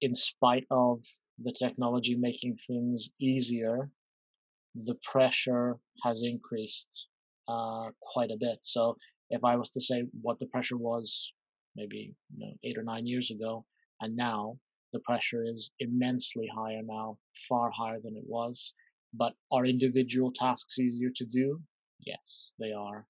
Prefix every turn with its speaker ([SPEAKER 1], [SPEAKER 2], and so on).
[SPEAKER 1] in spite of the technology making things easier, the pressure has increased uh, quite a bit. So if I was to say what the pressure was maybe you know, eight or nine years ago, and now the pressure is immensely higher now, far higher than it was. But are individual tasks easier to do? Yes, they are.